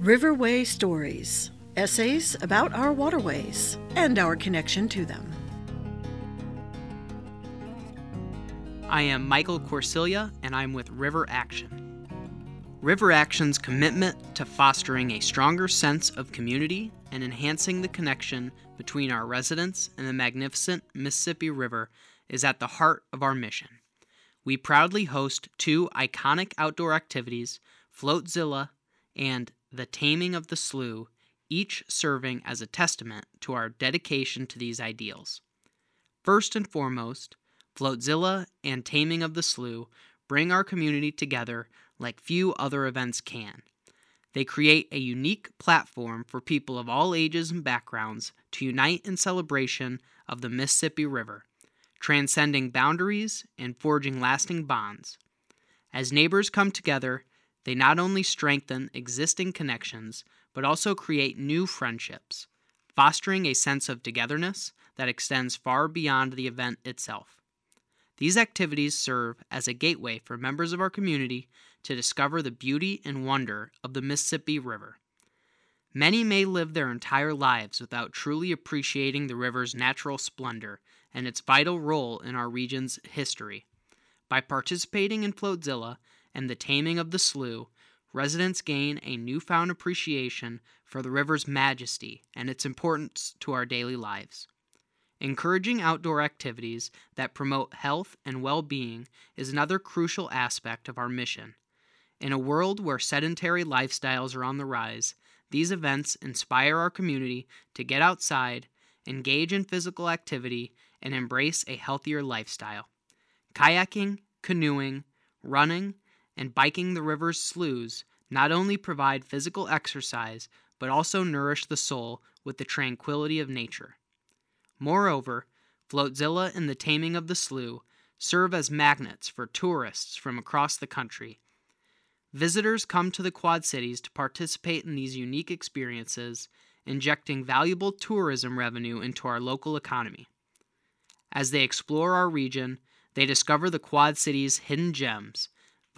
Riverway Stories essays about our waterways and our connection to them. I am Michael Corsilia, and I'm with River Action. River Action's commitment to fostering a stronger sense of community and enhancing the connection between our residents and the magnificent Mississippi River is at the heart of our mission. We proudly host two iconic outdoor activities, Floatzilla and The Taming of the Slough, each serving as a testament to our dedication to these ideals. First and foremost, Floatzilla and Taming of the Slough bring our community together like few other events can. They create a unique platform for people of all ages and backgrounds to unite in celebration of the Mississippi River, transcending boundaries and forging lasting bonds. As neighbors come together, they not only strengthen existing connections, but also create new friendships, fostering a sense of togetherness that extends far beyond the event itself. These activities serve as a gateway for members of our community to discover the beauty and wonder of the Mississippi River. Many may live their entire lives without truly appreciating the river's natural splendor and its vital role in our region's history. By participating in Floatzilla and the taming of the slough, residents gain a newfound appreciation for the river's majesty and its importance to our daily lives. Encouraging outdoor activities that promote health and well being is another crucial aspect of our mission. In a world where sedentary lifestyles are on the rise, these events inspire our community to get outside, engage in physical activity, and embrace a healthier lifestyle. Kayaking, canoeing, running, and biking the river's sloughs not only provide physical exercise, but also nourish the soul with the tranquility of nature. Moreover, Floatzilla and the Taming of the Slough serve as magnets for tourists from across the country. Visitors come to the Quad Cities to participate in these unique experiences, injecting valuable tourism revenue into our local economy. As they explore our region, they discover the Quad Cities' hidden gems,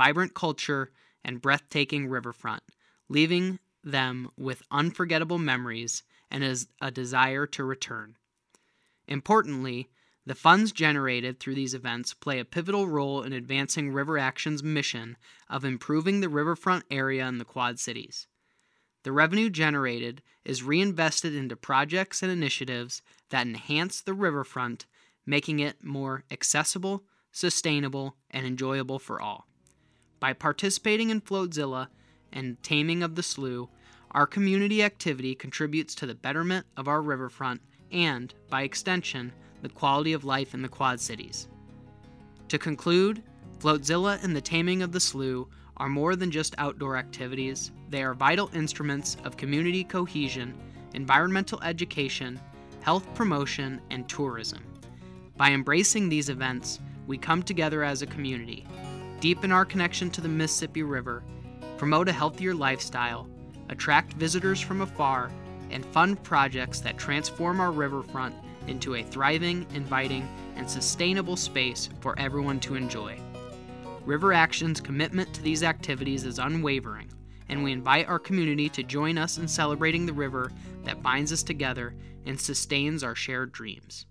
vibrant culture, and breathtaking riverfront, leaving them with unforgettable memories and a desire to return. Importantly, the funds generated through these events play a pivotal role in advancing River Action's mission of improving the riverfront area in the Quad Cities. The revenue generated is reinvested into projects and initiatives that enhance the riverfront, making it more accessible, sustainable, and enjoyable for all. By participating in Floatzilla and Taming of the Slough, our community activity contributes to the betterment of our riverfront and, by extension, the quality of life in the Quad Cities. To conclude, Floatzilla and the Taming of the Slough are more than just outdoor activities, they are vital instruments of community cohesion, environmental education, health promotion, and tourism. By embracing these events, we come together as a community, deepen our connection to the Mississippi River, promote a healthier lifestyle, attract visitors from afar, and fund projects that transform our riverfront into a thriving, inviting, and sustainable space for everyone to enjoy. River Action's commitment to these activities is unwavering, and we invite our community to join us in celebrating the river that binds us together and sustains our shared dreams.